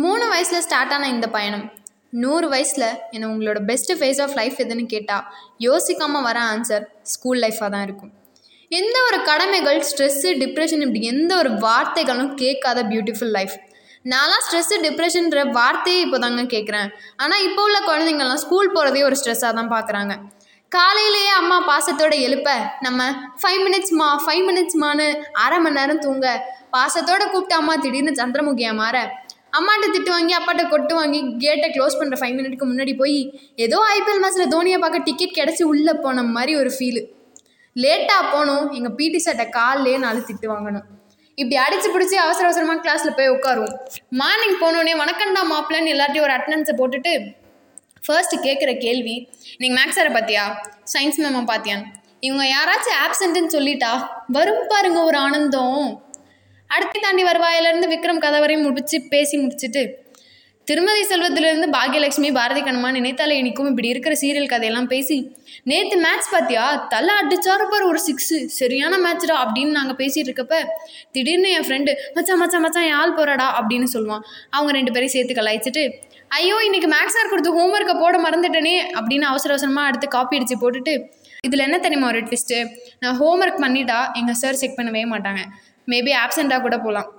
மூணு வயசில் ஸ்டார்ட் ஆன இந்த பயணம். நூறு வயசில் என்ன உங்களோட பெஸ்ட்டு ஃபேஸ் ஆஃப் லைஃப் எதுன்னு கேட்டால் யோசிக்காமல் வர ஆன்சர் ஸ்கூல் லைஃபாக தான் இருக்கும். எந்த ஒரு கடமைகள் ஸ்ட்ரெஸ்ஸு டிப்ரெஷன் இப்படி எந்த ஒரு வார்த்தைகளும் கேட்காத பியூட்டிஃபுல் லைஃப் நான்லாம் ஸ்ட்ரெஸ்ஸு டிப்ரெஷன்ற வார்த்தையே இப்போ தாங்க கேட்குறேன். ஆனால் இப்போ உள்ள குழந்தைங்கள்லாம் ஸ்கூல் போகிறதே ஒரு ஸ்ட்ரெஸ்ஸாக தான் பார்க்குறாங்க காலையிலேயே அம்மா பாசத்தோட எழுப்ப நம்ம ஃபைவ் மினிட்ஸ்மா ஃபைவ் மினிட்ஸ்மான்னு அரை மணி நேரம் தூங்க பாசத்தோட கூப்பிட்டு அம்மா திடீர்னு சந்திரமுகியா மாற அம்மாட்ட திட்டு வாங்கி அப்பாட்ட கொட்டு வாங்கி கேட்டை க்ளோஸ் பண்ணுற ஃபைவ் மினிட்க்கு முன்னாடி போய் ஏதோ ஐபிஎல் மேட்ச்சில் தோனியை பார்க்க டிக்கெட் கிடச்சி உள்ளே போன மாதிரி ஒரு ஃபீலு லேட்டாக போகணும் எங்கள் பிடி சட்டை காலிலே நாலு திட்டு வாங்கணும் இப்படி அடிச்சு பிடிச்சி அவசர அவசரமாக கிளாஸில் போய் உட்காருவோம். மார்னிங் போனோடனே வணக்கண்டா மாப்பிள்ளன்னு எல்லாத்தையும் ஒரு அட்டண்டன்ஸை போட்டுட்டு ஃபர்ஸ்ட் கேட்குற கேள்வி நீங்கள் மேக்ஸ் சாரை பார்த்தியா சயின்ஸ் மேமை பார்த்தியான் இவங்க யாராச்சும் ஆப்சண்ட்டுன்னு சொல்லிட்டா வரும் பாருங்க ஒரு ஆனந்தம். அடுத்து தாண்டி வருவாயிலேருந்து விக்ரம் கதை வரையும் முடிச்சு பேசி முடிச்சுட்டு திருமதி செல்வத்திலிருந்து பாகியலட்சுமி பாரதி கண்ணம்மா நினைத்தாலே இனிக்கும் இப்படி இருக்கிற சீரியல் கதையெல்லாம் பேசி நேற்று மேட்ச் பார்த்தியா தலை அடிச்சாரு பாரு ஒரு சிக்ஸு சரியான மேட்ச்டா அப்படின்னு நாங்கள் பேசிகிட்டு இருக்கப்ப திடீர்னு என் ஃப்ரெண்டு மச்சா மச்சா மச்சான் என் ஆள் போறாடா அப்படின்னு சொல்லுவான். அவங்க ரெண்டு பேரையும் சேர்த்து கலாய்ச்சிட்டு ஐயோ இன்னைக்கு மேக்ஸ் சார் கொடுத்து ஹோம்ஒர்க்கை போட மறந்துட்டேனே அப்படின்னு அவசர அவசரமாக அடுத்து காப்பி அடித்து போட்டுட்டு இதில் என்ன தெரியுமா ஒரு ட்விஸ்ட்டு நான் ஹோம்ஒர்க் பண்ணிட்டா எங்கள் சார் செக் பண்ணவே மாட்டாங்க. மேபி ஆப்செண்ட்டாக கூட போகலாம்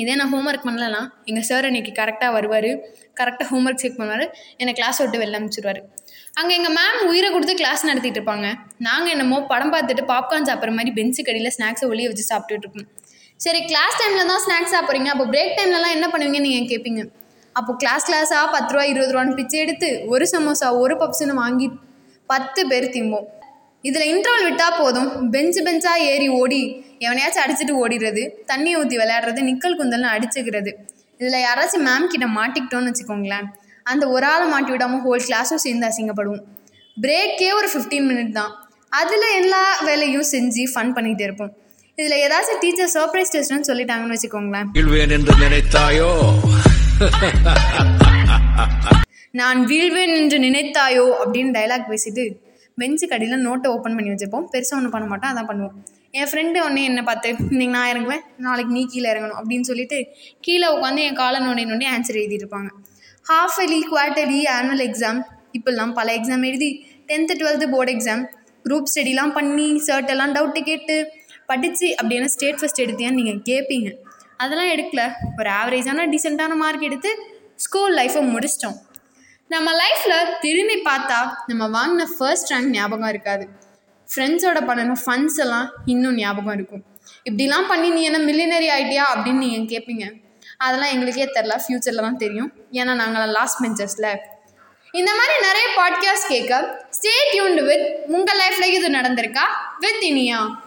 இதே நான் ஹோம்ஒர்க் பண்ணலனா எங்கள் சார் அன்றைக்கி கரெக்டாக வருவார். கரெக்டாக ஹோம்ஒர்க் செக் பண்ணுவார். என்னை கிளாஸ் விட்டு வெளில அனுப்பிச்சிடுவார் அங்கே எங்கள் மேம் உயிரை கொடுத்து கிளாஸ் நடத்திட்டு இருப்பாங்க. நாங்கள் என்னமோ படம் பார்த்துட்டு பாப்கார்ன் சாப்பிட்ற மாதிரி பெஞ்சு கடியில் ஸ்நாக்ஸை ஒளிய வச்சு சாப்பிட்டுட்டு இருக்கோம். சரி கிளாஸ் டைமில் தான் ஸ்நாக்ஸ் சாப்பிட்றீங்க. அப்போ பிரேக் டைம்லலாம் என்ன பண்ணுவீங்கன்னு நீங்கள் கேட்பீங்க அப்போ கிளாஸ் கிளாஸாக பத்து ரூபா இருபது ரூபான்னு பிச்சை எடுத்து ஒரு சமோசா ஒரு பப்ஸ்னு வாங்கி பத்து பேர் திம்போம். இதில் இன்டர்வல் விட்டால் போதும். பெஞ்சு பெஞ்சாக ஏறி ஓடி எவனையாச்சும் அடிச்சுட்டு ஓடிடுறது தண்ணி ஊற்றி விளையாடுறது நிக்கல் குந்தல்னு அடிச்சுக்கிறது. இதில் யாராச்சும் மேம் கிட்ட மாட்டிக்கிட்டோன்னு வச்சுக்கோங்களேன் அந்த ஒரு ஆளை மாட்டி விடாமல் ஹோல் கிளாஸும் சேர்ந்து அசிங்கப்படுவோம். பிரேக்கே ஒரு ஃபிஃப்டீன் மினிட் தான். அதில் எல்லா வேலையும் செஞ்சு ஃபன் பண்ணிகிட்டே இருப்போம். இதில் ஏதாச்சும் டீச்சர் சர்ப்ரைஸ் டெஸ்ட்னு சொல்லிட்டாங்கன்னு வச்சுக்கோங்களேன். என்று நினைத்தாயோ? நான் வீழ்வேன் என்று நினைத்தாயோ? அப்படின்னு டைலாக் பேசிட்டு பெஞ்சு கடியில் நோட்டை ஓப்பன் பண்ணி வச்சுப்போம் பெருசாக ஒன்றும் பண்ண மாட்டோம் அதான் பண்ணுவோம். என் ஃப்ரெண்டு ஒன்று என்னை பார்த்து இன்றைக்கி நான் இறங்குவேன் நாளைக்கு நீ கீழே இறங்கணும் அப்படின்னு சொல்லிட்டு கீழே உட்காந்து என் காலை நோண்டி நோண்டி ஆன்சர் எழுதியிருப்பாங்க half yearly quarterly annual exam இப்படிலாம் பல எக்ஸாம் எழுதி tenth twelfth board exam group ஸ்டடிலாம் பண்ணி சர்ட்டெல்லாம் டவுட்டு கேட்டு படித்து அப்படின்னா ஸ்டேட் ஃபஸ்ட் எடுத்தியான்னு நீங்கள் கேட்பீங்க அதெல்லாம் எடுக்கல. ஒரு ஆவரேஜான டீசெண்டான மார்க் எடுத்து ஸ்கூல் லைஃப்பை முடிச்சிட்டோம். நம்ம லைஃப்பில் திரும்பி பார்த்தா நம்ம வாங்கின ஃபர்ஸ்ட் ரேங்க் ஞாபகம் இருக்காது. ஃப்ரெண்ட்ஸோட பண்ணின ஃபன்ஸ் எல்லாம் இன்னும் ஞாபகம் இருக்கும். இப்படிலாம் பண்ணி நீ என்ன மில்லினரி ஆகிட்டியா அப்படின்னு நீங்கள் கேட்பீங்க அதெல்லாம் எங்களுக்கே தெரில ஃப்யூச்சரில் தான் தெரியும். ஏன்னா நாங்கள் லாஸ்ட் பெஞ்சர்ஸில் இந்த மாதிரி நிறைய பாட்காஸ்ட் கேட்க ஸ்டே டியூன்டு வித் உங்கள் லைஃப்பில் இது நடந்திருக்கா? வித் இனியா.